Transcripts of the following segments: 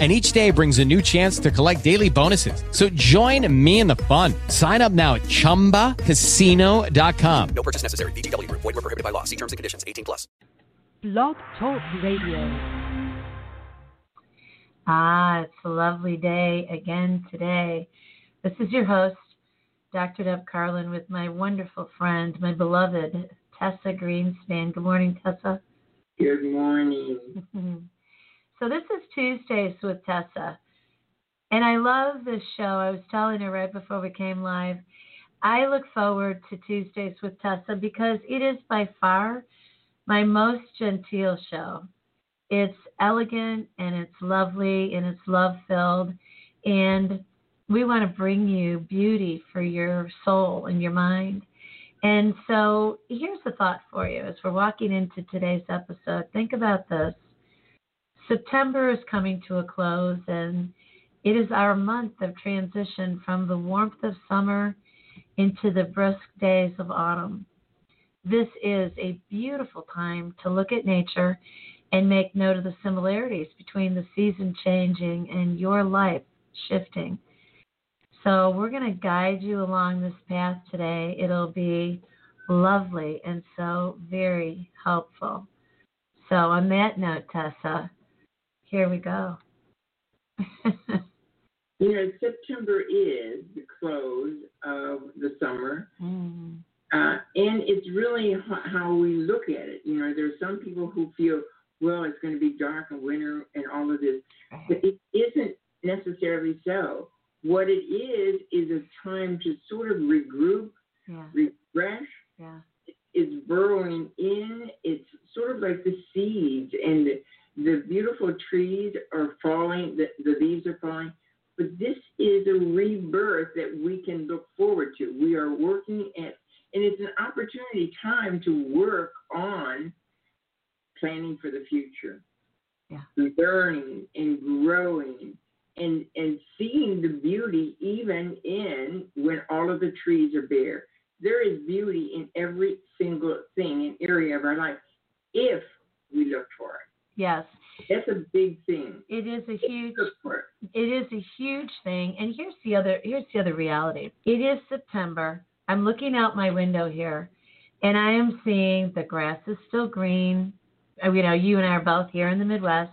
and each day brings a new chance to collect daily bonuses. So join me in the fun. Sign up now at ChumbaCasino.com. No purchase necessary. VGW. Void were prohibited by law. See terms and conditions. 18 plus. Blog Talk Radio. Ah, it's a lovely day again today. This is your host, Dr. Deb Carlin, with my wonderful friend, my beloved Tessa Greenspan. Good morning, Tessa. Good morning. So this is Tuesdays with Tessa. And I love this show. I was telling her right before we came live. I look forward to Tuesdays with Tessa because it is by far my most genteel show. It's elegant and it's lovely and it's love filled. And we want to bring you beauty for your soul and your mind. And so here's a thought for you as we're walking into today's episode. Think about this September is coming to a close, and it is our month of transition from the warmth of summer into the brisk days of autumn. This is a beautiful time to look at nature and make note of the similarities between the season changing and your life shifting. So, we're going to guide you along this path today. It'll be lovely and so very helpful. So, on that note, Tessa, here we go. you know, September is the close of the summer. Mm. Uh, and it's really how we look at it. You know, there's some people who feel, well, it's going to be dark and winter and all of this. But it isn't necessarily so. What it is, is a time to sort of regroup, Yeah. refresh. Yeah. It's burrowing in. It's sort of like the seeds and the, the beautiful trees are falling, the, the leaves are falling. But this is a rebirth that we can look forward to. We are working at, and it's an opportunity time to work on planning for the future, Yeah. learning and growing, and and seeing the beauty even in when all of the trees are bare. There is beauty in every single thing and area of our life if we look for it. Yes. That's a big thing. It is a huge Look for it. it is a huge thing. And here's the other here's the other reality. It is September. I'm looking out my window here and I am seeing the grass is still green. Uh, You know, you and I are both here in the Midwest.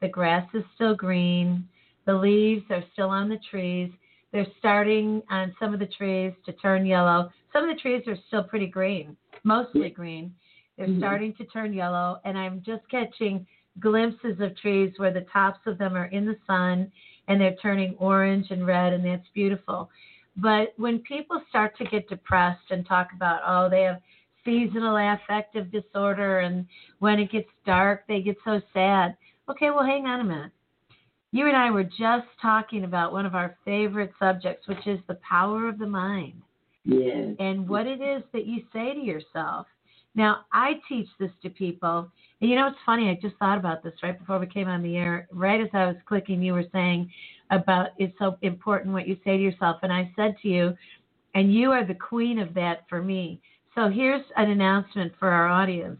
The grass is still green. The leaves are still on the trees. They're starting on some of the trees to turn yellow. Some of the trees are still pretty green, mostly green. They're Mhm. starting to turn yellow, and I'm just catching glimpses of trees where the tops of them are in the sun and they're turning orange and red, and that's beautiful. But when people start to get depressed and talk about, oh, they have seasonal affective disorder, and when it gets dark, they get so sad. Okay, well, hang on a minute. You and I were just talking about one of our favorite subjects, which is the power of the mind Yes. and what it is that you say to yourself. Now, I teach this to people. And you know, it's funny. I just thought about this right before we came on the air. Right as I was clicking, you were saying about it's so important what you say to yourself. And I said to you, and you are the queen of that for me. So here's an announcement for our audience.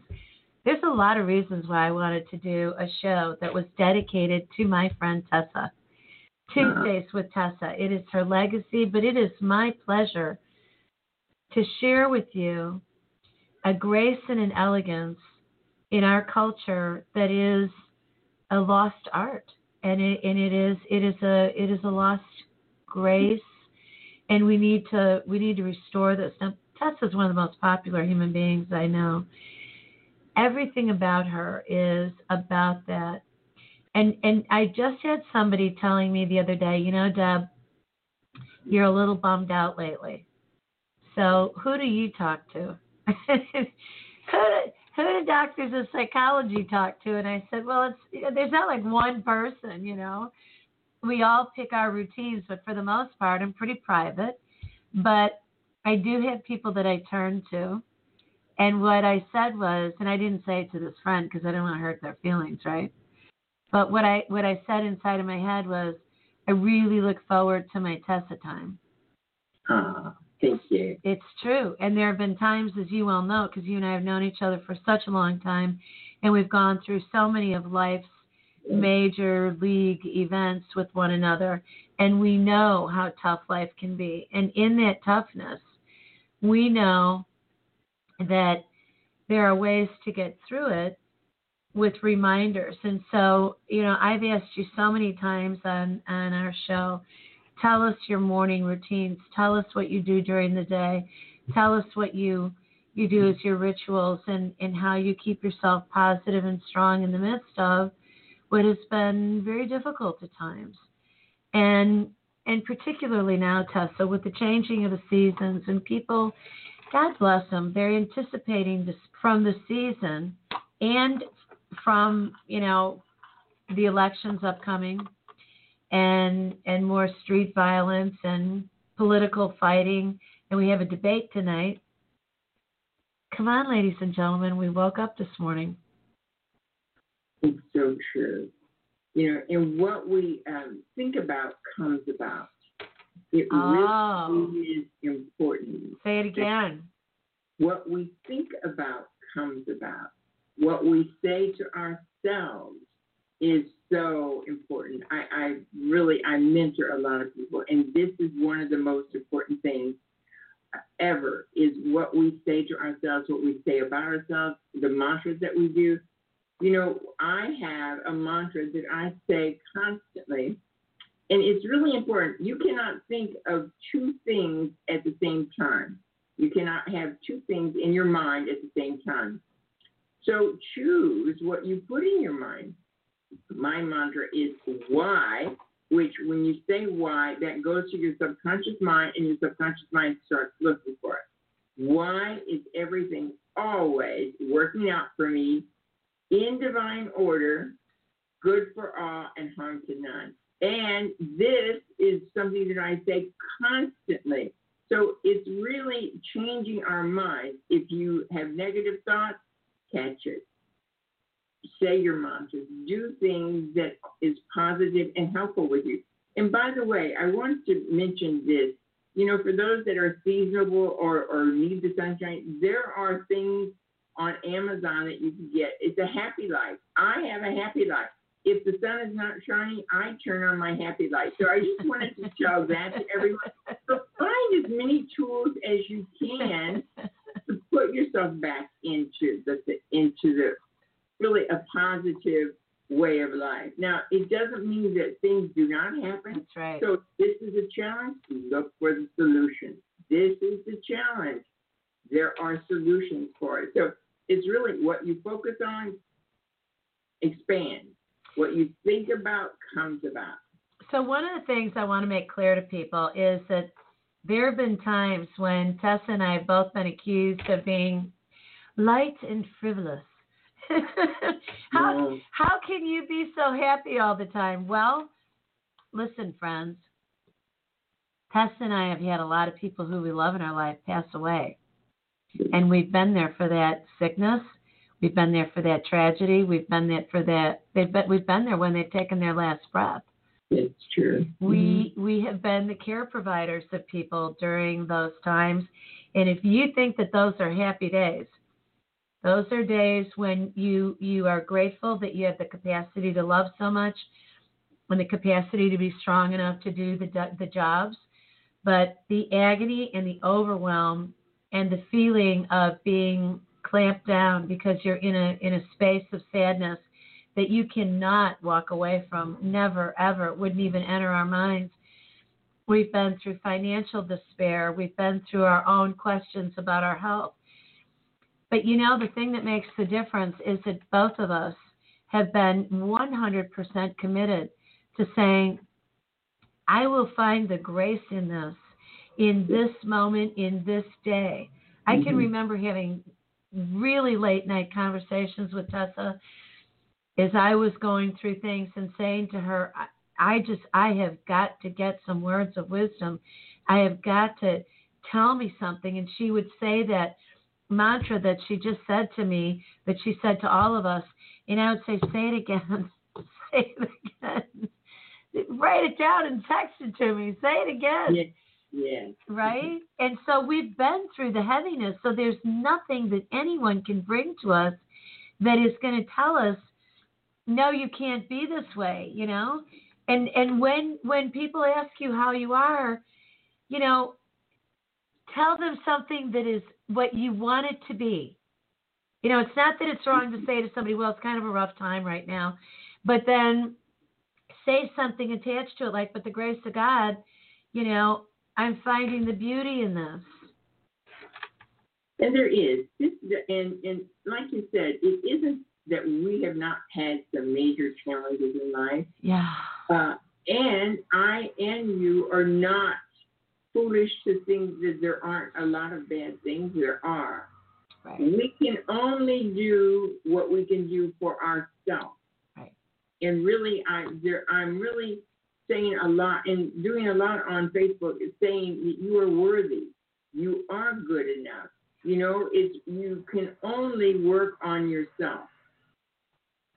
There's a lot of reasons why I wanted to do a show that was dedicated to my friend Tessa. Tuesdays with Tessa. It is her legacy, but it is my pleasure to share with you a grace and an elegance in our culture that is a lost art. And it, and it is it is a it is a lost grace. And we need to we need to restore this. Now Tessa is one of the most popular human beings I know. Everything about her is about that. And and I just had somebody telling me the other day you know Deb you're a little bummed out lately. So who do you talk to? who, who do doctors of psychology talk to? And I said, well, it's you know, there's not like one person, you know. We all pick our routines, but for the most part, I'm pretty private. But I do have people that I turn to. And what I said was, and I didn't say it to this friend because I didn't want to hurt their feelings, right? But what I what I said inside of my head was, I really look forward to my Tessa time. Ah, thank you. It's true. And there have been times, as you well know, because you and I have known each other for such a long time, and we've gone through so many of life's major league events with one another, and we know how tough life can be. And in that toughness, we know that there are ways to get through it with reminders. And so, you know, I've asked you so many times on, on our show tell us your morning routines, tell us what you do during the day, tell us what you you do as your rituals and, and how you keep yourself positive and strong in the midst of what has been very difficult at times. And and particularly now, Tessa, with the changing of the seasons and people, God bless them, they're anticipating this from the season and from you know the elections upcoming and and more street violence and political fighting and we have a debate tonight come on ladies and gentlemen we woke up this morning It's so true. You know, and what we um, think about comes about. It Oh. really is important. say it again What we think about comes about. What we say to ourselves is so important. I, I really I mentor a lot of people, and this is one of the most important things ever is what we say to ourselves, what we say about ourselves, the mantras that we do. You know, I have a mantra that I say constantly, and it's really important. You cannot think of two things at the same time. You cannot have two things in your mind at the same time. So choose what you put in your mind. My mantra is why, which when you say why, that goes to your subconscious mind, and your subconscious mind starts looking for it. Why is everything always working out for me in divine order, good for all, and harm to none? And this is something that I say constantly. So it's really changing our minds. If you have negative thoughts, catch it. Say your mantras. Do things that is positive and helpful with you. And by the way, I want to mention this. You know, for those that are seasonable or, or need the sunshine, there are things on Amazon that you can get. It's a happy light. I have a happy light. If the sun is not shining, I turn on my happy light. So I just wanted to show that to everyone. So find as many tools as you can to put yourself back into the into the really a positive way of life. Now, it doesn't mean that things do not happen. that's right So this is a challenge. Look for the solution. This is the challenge. There are solutions for it. So it's really what you focus on expands. What you think about comes about. So one of the things I want to make clear to people is that there have been times when Tessa and I have both been accused of being light and frivolous. how Yeah. how can you be so happy all the time? Well, listen, friends. Tessa and I have had a lot of people who we love in our life pass away. And we've been there for that sickness. We've been there for that tragedy. We've been there for that. They've been, we've been there when they've taken their last breath. It's true. We mm-hmm. we have been the care providers of people during those times, and if you think that those are happy days, those are days when you you are grateful that you have the capacity to love so much, and the capacity to be strong enough to do the the jobs, but the agony and the overwhelm and the feeling of being clamped down because you're in a in a space of sadness that you cannot walk away from. Never, ever. Wouldn't even enter our minds. We've been through financial despair. We've been through our own questions about our health. But you know, the thing that makes the difference is that both of us have been 100% committed to saying, I will find the grace in this, in this moment, in this day. I can Mhm. remember having really late night conversations with Tessa as I was going through things and saying to her, I, I just, I have got to get some words of wisdom. I have got to tell me something. And she would say that mantra that she just said to me, that she said to all of us, and I would say, say it again, say it again. Write it down and text it to me. Say it again. Yes. Yes. Right? And so we've been through the heaviness. So there's nothing that anyone can bring to us that is going to tell us, no, you can't be this way, you know? And and when when people ask you how you are, you know, tell them something that is what you want it to be. You know, it's not that it's wrong to say to somebody, well, it's kind of a rough time right now, but then say something attached to it, like, but the grace of God, you know, I'm finding the beauty in this. And there is. This, and, and like you said, it isn't that we have not had some major challenges in life. Yeah. Uh, and I and you are not foolish to think that there aren't a lot of bad things. There are. Right. We can only do what we can do for ourselves. Right. And really, I there I'm really saying a lot and doing a lot on Facebook is saying that you are worthy. You are good enough. You know, it's you can only work on yourself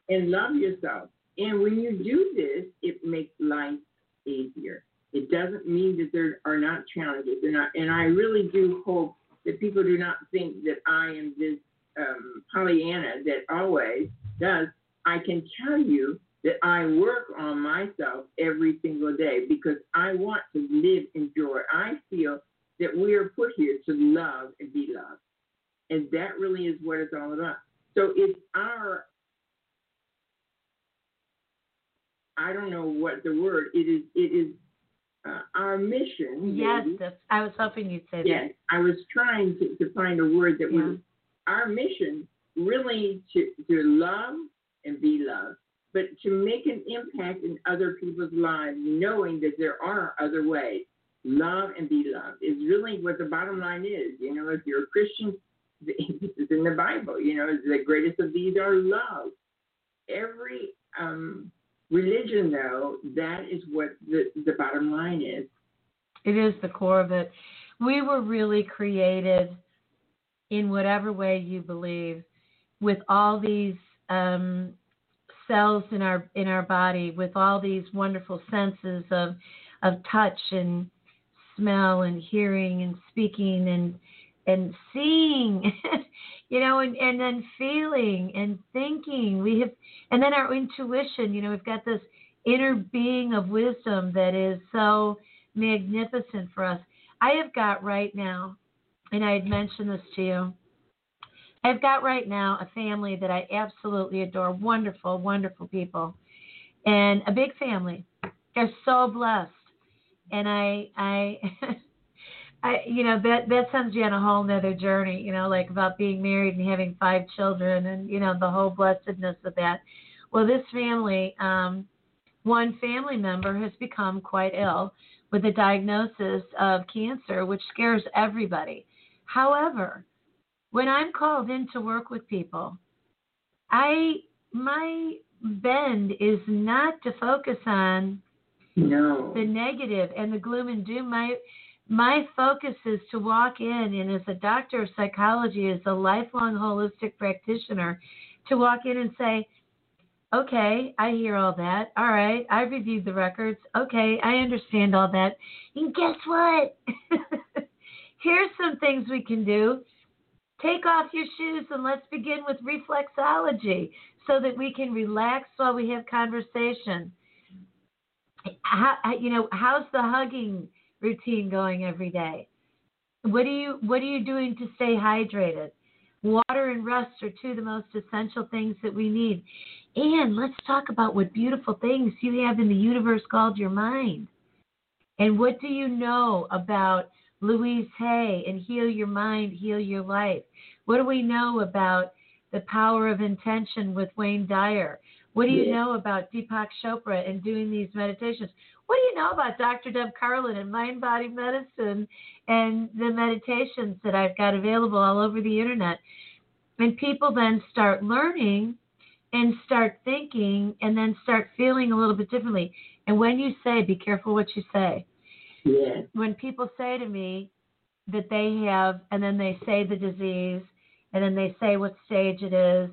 and love yourself. And when you do this, it makes life easier. It doesn't mean that there are not challenges. And I, and I really do hope that people do not think that I am this um, Pollyanna that always does. I can tell you that I work on myself every single day because I want to live in joy. I feel that we are put here to love and be loved. And that really is what it's all about. So it's our I don't know what the word it is. It is uh, our mission. Yes, maybe. that's, I was hoping you'd say Yes, I was trying to, to find a word that Yeah. was our mission, really to, to love and be loved, but to make an impact in other people's lives, knowing that there are other ways. Love and be loved is really what the bottom line is. You know, if you're a Christian, this is in the Bible. You know, the greatest of these are love. Every um, religion, though, that is what the, the bottom line is. It is the core of it. We were really created in whatever way you believe, with all these um, cells in our in our body, with all these wonderful senses of of touch and smell and hearing and speaking and and seeing, you know, and, and then feeling and thinking. We have, and then our intuition. You know, we've got this inner being of wisdom that is so magnificent for us. I have got right now, and I had mentioned this to you. I've got right now a family that I absolutely adore. Wonderful, wonderful people, and a big family. They're so blessed, and I, I, I, you know, that that sends you on a whole nother journey. You know, like about being married and having five children, and you know the whole blessedness of that. Well, this family, um, one family member has become quite ill with a diagnosis of cancer, which scares everybody. However, when I'm called in to work with people, I my bend is not to focus on No. the negative and the gloom and doom. My my focus is to walk in and as a doctor of psychology, as a lifelong holistic practitioner, to walk in and say, Okay, I hear all that. All right, I reviewed the records. Okay, I understand all that. And guess what? Here's some things we can do. Take off your shoes and let's begin with reflexology so that we can relax while we have conversation. How, you know, how's the hugging routine going every day? What are you What are you doing to stay hydrated? Water and rest are two of the most essential things that we need. And let's talk about what beautiful things you have in the universe called your mind. And what do you know about Louise Hay and Heal Your Mind, Heal Your Life? What do we know about the power of intention with Wayne Dyer? What do you know about Deepak Chopra and doing these meditations? What do you know about Dr. Deb Carlin and mind body medicine and the meditations that I've got available all over the internet? And people then start learning and start thinking and then start feeling a little bit differently. And when you say, be careful what you say, Yes. when people say to me that they have, and then they say the disease, and then they say what stage it is,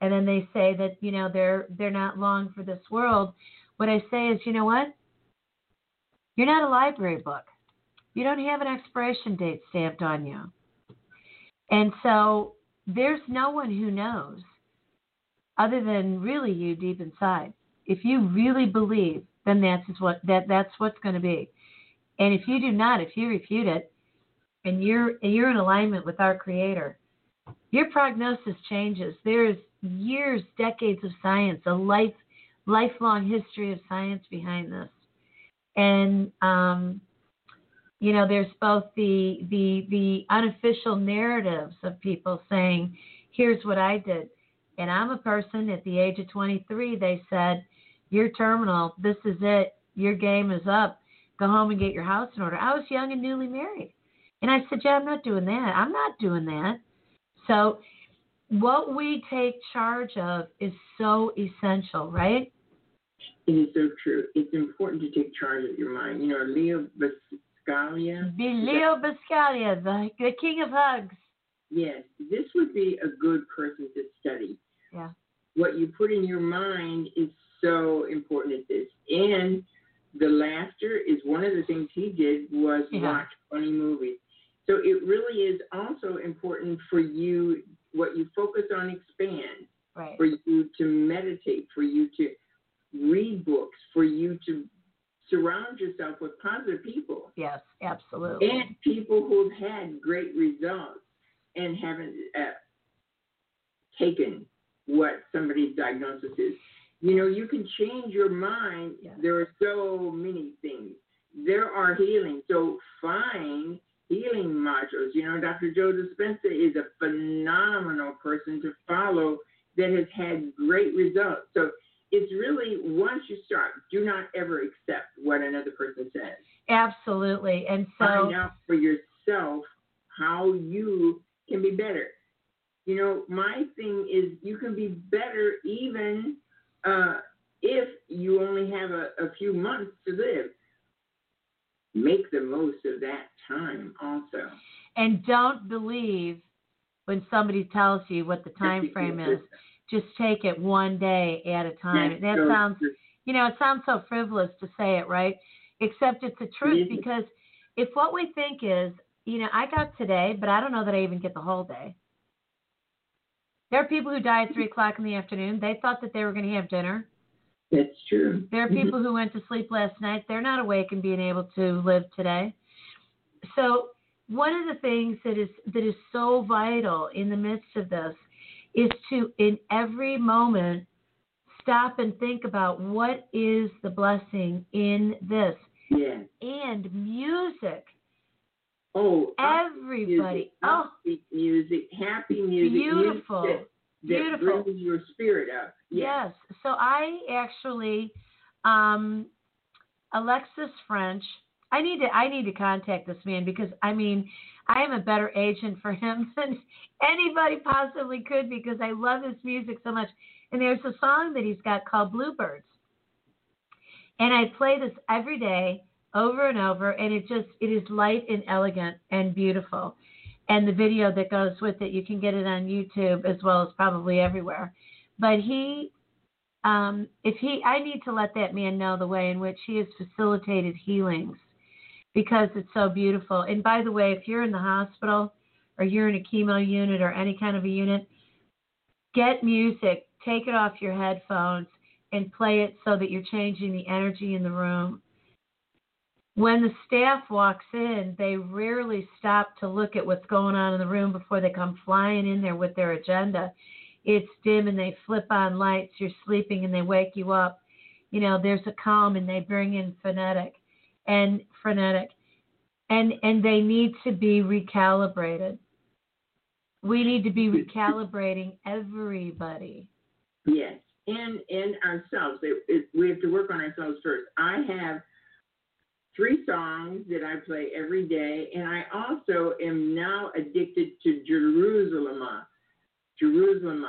and then they say that you know they're they're not long for this world. What I say is, you know what? You're not a library book. You don't have an expiration date stamped on you. And so there's no one who knows other than really you deep inside. If you really believe, then that's what that that's what's going to be. And if you do not, if you refute it, and you're and you're in alignment with our Creator, your prognosis changes. There's years, decades of science, a life lifelong history of science behind this, and um, you know there's both the the the unofficial narratives of people saying, "Here's what I did," and I'm a person at the age of 23. They said, "You're terminal. This is it. Your game is up. Go home and get your house in order." I was young and newly married, and I said, "Yeah, I'm not doing that. I'm not doing that." So what we take charge of is so essential, right? It is so true. It's important to take charge of your mind. You know, Leo Buscaglia. Be Leo Buscaglia, the, the king of hugs. Yes, this would be a good person to study. Yeah. What you put in your mind is so important at this. And the laughter is one of the things he did was Yeah. watch funny movies. So it really is also important for you what you focus on expands. Right. for you to meditate, for you to read books, for you to surround yourself with positive people Yes, absolutely. and people who've had great results and haven't uh, taken what somebody's diagnosis is. You know, you can change your mind. Yeah. There are so many things. There are healing. So find healing modules. You know, Dr. Joe Dispenza is a phenomenal person to follow that has had great results. So it's really once you start, do not ever accept what another person says absolutely. And so find out for yourself how you can be better. You know, my thing is you can be better even uh, if you only have a, a few months to live. Make the most of that time also. and don't believe when somebody tells you what the time frame is. Just take it one day at a time. That's that so sounds you know, it sounds so frivolous to say it, right? Except it's the truth because if what we think is, you know, I got today, but I don't know that I even get the whole day. There are people who die at three o'clock in the afternoon. They thought that they were going to have dinner. That's true. There are mm-hmm. people who went to sleep last night. They're not awake and being able to live today. So one of the things that is that is so vital in the midst of this is to in every moment stop and think about what is the blessing in this Yes. and music. Oh, Everybody. music, Oh, music, happy music, Beautiful. music that, that Beautiful. brings your spirit up. Yes. Yes. So I actually, um, Alexis Ffrench. I need to I need to contact this man because I mean I am a better agent for him than anybody possibly could because I love his music so much. And there's a song that he's got called Bluebirds, and I play this every day over and over, and it just it is light and elegant and beautiful. And the video that goes with it, you can get it on YouTube as well as probably everywhere but he um if he i need to let that man know the way in which he has facilitated healings because it's so beautiful. And by the way if you're in the hospital or you're in a chemo unit or any kind of a unit get music take it off your headphones and play it so that you're changing the energy in the room. When the staff walks in, they rarely stop to look at what's going on in the room before they come flying in there with their agenda. It's dim and they flip on lights, you're sleeping and they wake you up. You know, there's a calm and they bring in phonetic and frenetic. And and they need to be recalibrated. We need to be recalibrating everybody. Yes, and and ourselves. It, it, we have to work on ourselves first. I have three songs that I play every day, and I also am now addicted to Jerusalem, Jerusalem,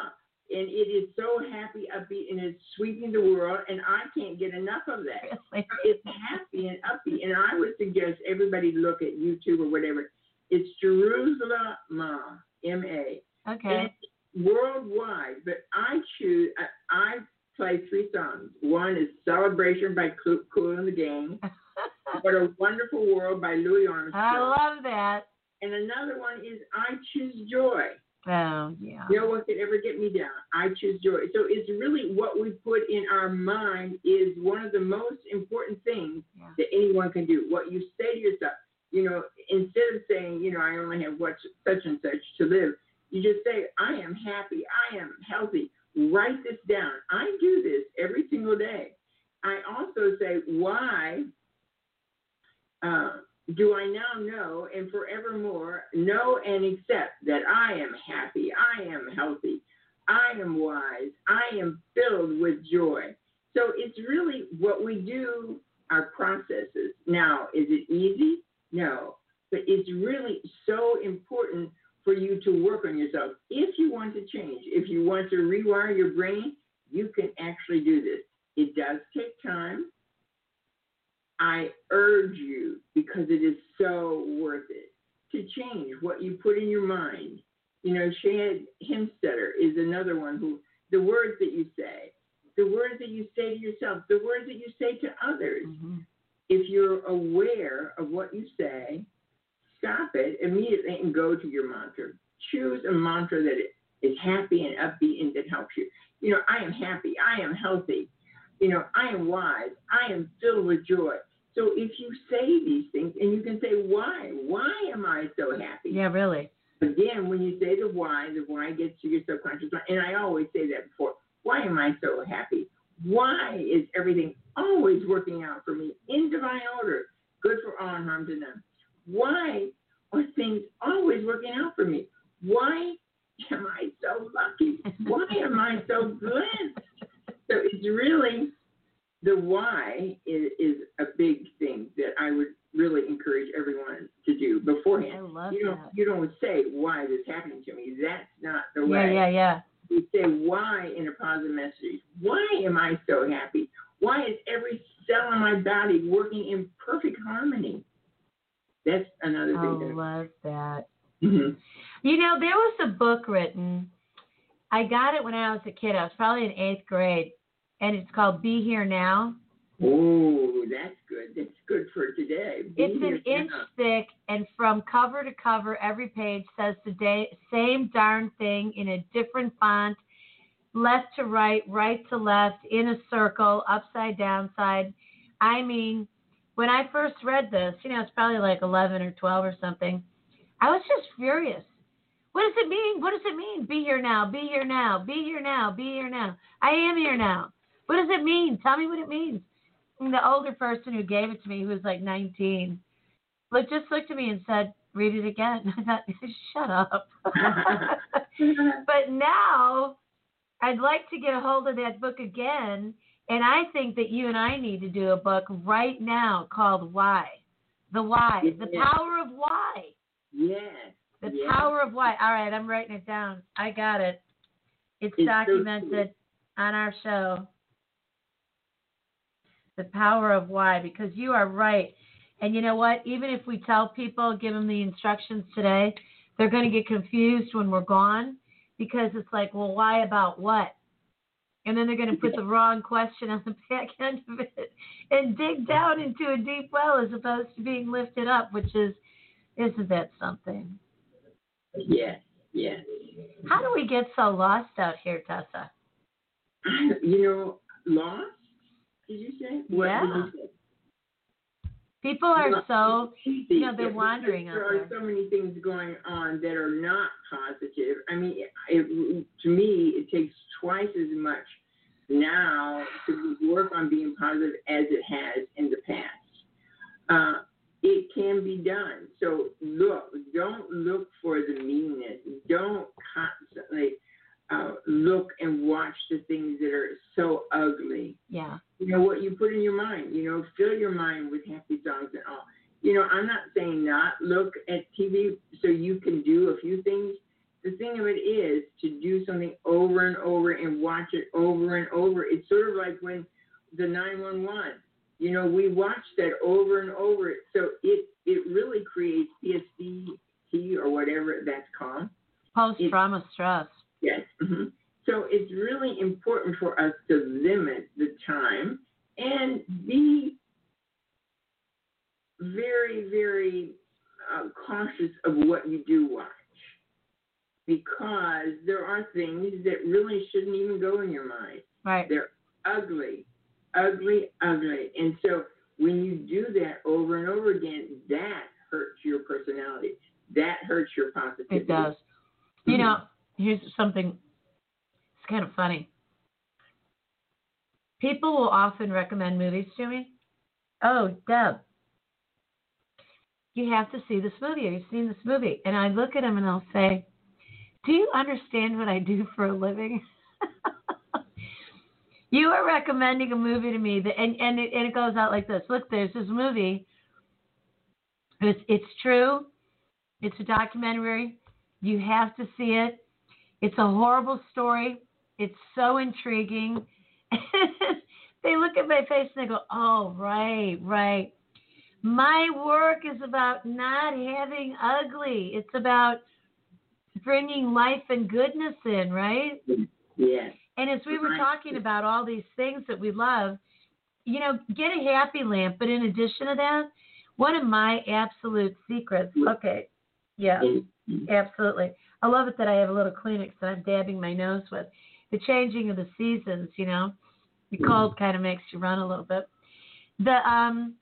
and it is so happy, upbeat, and it's sweeping the world, and I can't get enough of that. Really. It's happy and upbeat, and I would suggest everybody look at YouTube or whatever. It's Jerusalem, M A. M-A. Okay. And worldwide, but I choose. I, I play three songs. One is "Celebration" by Kool, Kool and the Gang. What a Wonderful World by Louis Armstrong. I love that. and another one is I Choose Joy. Oh, yeah. No one could ever get me down. I choose joy. So it's really what we put in our mind is one of the most important things Yeah. that anyone can do. What you say to yourself, you know, instead of saying, you know, I only have what such and such to live, you just say, I am happy, I am healthy. Write this down. I do this every single day. I also say, why uh, do I now know and forevermore know and accept that I am happy, I am healthy, I am wise, I am filled with joy. So it's really what we do, our processes. Now, is it easy? No. But it's really so important for you to work on yourself. If you want to change, if you want to rewire your brain, you can actually do this. It does take time. I urge you, because it is so worth it, to change what you put in your mind. You know, Shad Helmstetter is another one who, the words that you say, the words that you say to yourself, the words that you say to others, Mhm. if you're aware of what you say, stop it immediately and go to your mantra. Choose a mantra that is happy and upbeat and that helps you. You know, I am happy, I am healthy, you know, I am wise, I am filled with joy. So if you say these things, and you can say, why? Why am I so happy? Yeah, really. Again, when you say the why, the why gets to your subconscious mind. And I always say that before. Why am I so happy? Why is everything always working out for me in divine order, good for all and harm to none? Why are things always working out for me? Why am I so lucky? Why am I so blessed? So it's really the why is, is a big thing that I would really encourage everyone to do beforehand. I love You don't that. you don't say why this happening to me. That's not the way. yeah, yeah. yeah. You say why in a positive message. Why am I so happy? Why is every cell in my body working in perfect harmony? That's another thing. I love that. Mhm. You know, there was a book written. I got it when I was a kid. I was probably in eighth grade, and it's called "Be Here Now." Oh, that's good. That's good for today. Be It's an inch now. thick, and from cover to cover, every page says the day, same darn thing in a different font, left to right, right to left, in a circle, upside down side. I mean, when I first read this, you know, it's probably like 11 or 12 or something. I was just furious. What does it mean? What does it mean? Be here now. Be here now. Be here now. Be here now. I am here now. What does it mean? Tell me what it means. And the older person who gave it to me, who was like 19, look, just looked at me and said, read it again. I thought, shut up. but now I'd like to get a hold of that book again. And I think that you and I need to do a book right now called Why. The Why. The Power of Why. yes. The. Power of Why. All right, I'm writing it down. I got it. It's, It's so documented on our show. The Power of Why, because you are right. And you know what? Even if we tell people, give them the instructions today, they're going to get confused when we're gone because it's like, well, why about what? And then they're going to put the wrong question on the back end of it and dig down into a deep well as opposed to being lifted up, which is, isn't that something? Yes. Yes. How do we get so lost out here, Tessa? You know, lost? Did you say? What Yeah. say? People are so, you know, they're wandering There are there. so many things going on that are not positive. I mean, it, to me, it takes twice as much now to work on being positive as it has in the past. Uh, it can be done. So look, don't look for the meanness. Don't constantly uh, look and watch the things that are so ugly yeah. you know what you put in your mind you know fill your mind with happy songs and all you know i'm not saying not look at tv so you can do a few things the thing of it is to do something over and over and watch it over and over it's sort of like when the 911 you know we watch that over and over so it it really creates psdt or whatever that's called Post trauma stress. Yes. hmm So it's really important for us to limit the time and be very, very uh, cautious of what you do watch because there are things that really shouldn't even go in your mind. Right. They're ugly, ugly, ugly. And so when you do that over and over again, that hurts your personality. That hurts your positivity. It does. You know, here's something. It's kind of funny. People will often recommend movies to me. Oh, Deb, you have to see this movie. Have you seen this movie? And I look at them and I'll say, Do you understand what I do for a living? you are recommending a movie to me that, and and it, and it goes out like this. Look, there's this movie. It's it's true. It's a documentary. You have to see it. It's a horrible story. It's so intriguing. they look at my face and they go, "Oh, right, right." My work is about not having ugly. It's about bringing life and goodness in, right? Yes. And as we were talking about all these things that we love, you know, get a happy lamp. But in addition to that, one of my absolute secrets. Okay, yeah, absolutely. I love it that I have a little Kleenex that I'm dabbing my nose with. The changing of the seasons, you know, the cold kind of makes you run a little bit. The um,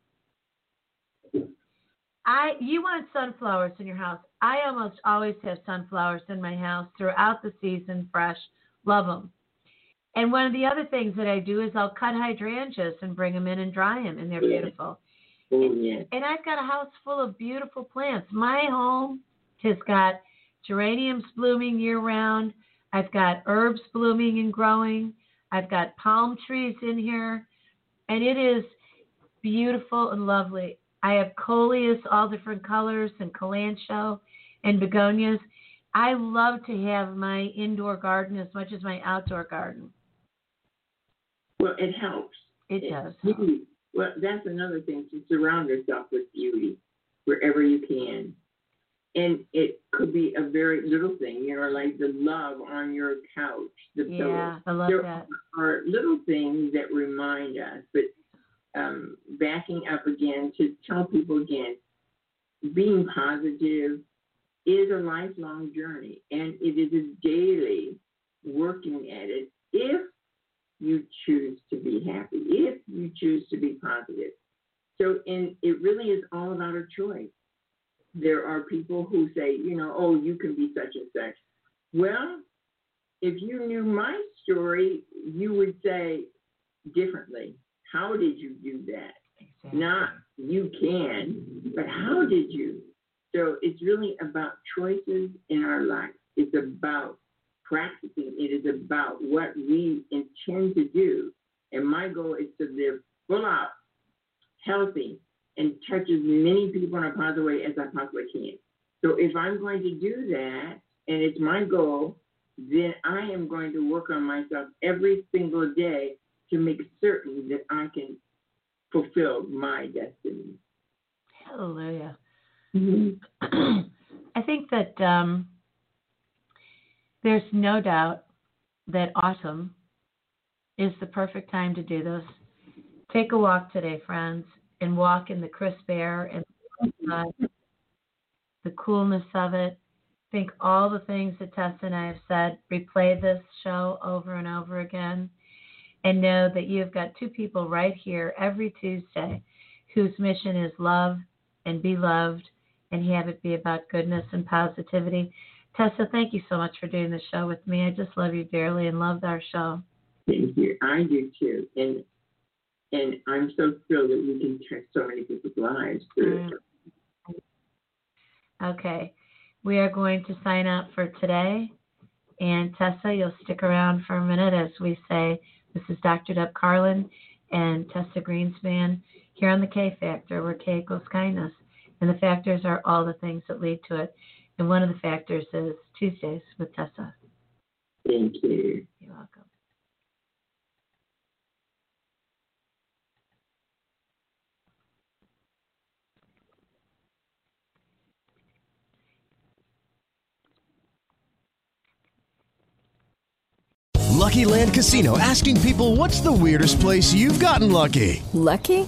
I you want sunflowers in your house. I almost always have sunflowers in my house throughout the season, fresh. Love them. And one of the other things that I do is I'll cut hydrangeas and bring them in and dry them, and they're Yeah. beautiful. Oh, yes. And I've got a house full of beautiful plants. My home has got geraniums blooming year round. I've got herbs blooming and growing. I've got palm trees in here. And it is beautiful and lovely. I have coleus, all different colors, and kalanchoe and begonias. I love to have my indoor garden as much as my outdoor garden. Well, it helps. It does. Beauty. Well, that's another thing to surround yourself with beauty wherever you can. And it could be a very little thing, you know, like the love on your couch, the Yeah, pillow. I love There that. are little things that remind us, but um, backing up again to tell people again, being positive is a lifelong journey and it is a daily working at it if you choose to be happy, if you choose to be positive. So, and it really is all about a choice. There are people who say, you know, oh, you can be such and such. Well, if you knew my story, you would say differently. How did you do that? Exactly. Not you can, but how did you? So it's really about choices in our life. It's about practicing. It is about what we intend to do. And my goal is to live full out, healthy, and touch as many people in a positive way as I possibly can. So if I'm going to do that, and it's my goal, then I am going to work on myself every single day to make certain that I can fulfill my destiny. Hallelujah. Mm-hmm. I think that um, there's no doubt that autumn is the perfect time to do this. Take a walk today, friends, and walk in the crisp air and the coolness of it. Think all the things that Tessa and I have said. Replay this show over and over again. And know that you've got two people right here every Tuesday whose mission is love and be loved and have it be about goodness and positivity. Tessa, thank you so much for doing the show with me. I just love you dearly and loved our show. Thank you. I do too. And and I'm so thrilled that we can touch so many people's lives through it. Mm. Okay, we are going to sign up for today. And Tessa, you'll stick around for a minute as we say, this is Dr. Deb Carlin and Tessa Greenspan here on the K Factor, where K equals kindness. And the factors are all the things that lead to it. And one of the factors is Tuesdays with Tessa. Thank you. You're welcome. Lucky Land Casino asking people what's the weirdest place you've gotten lucky? Lucky?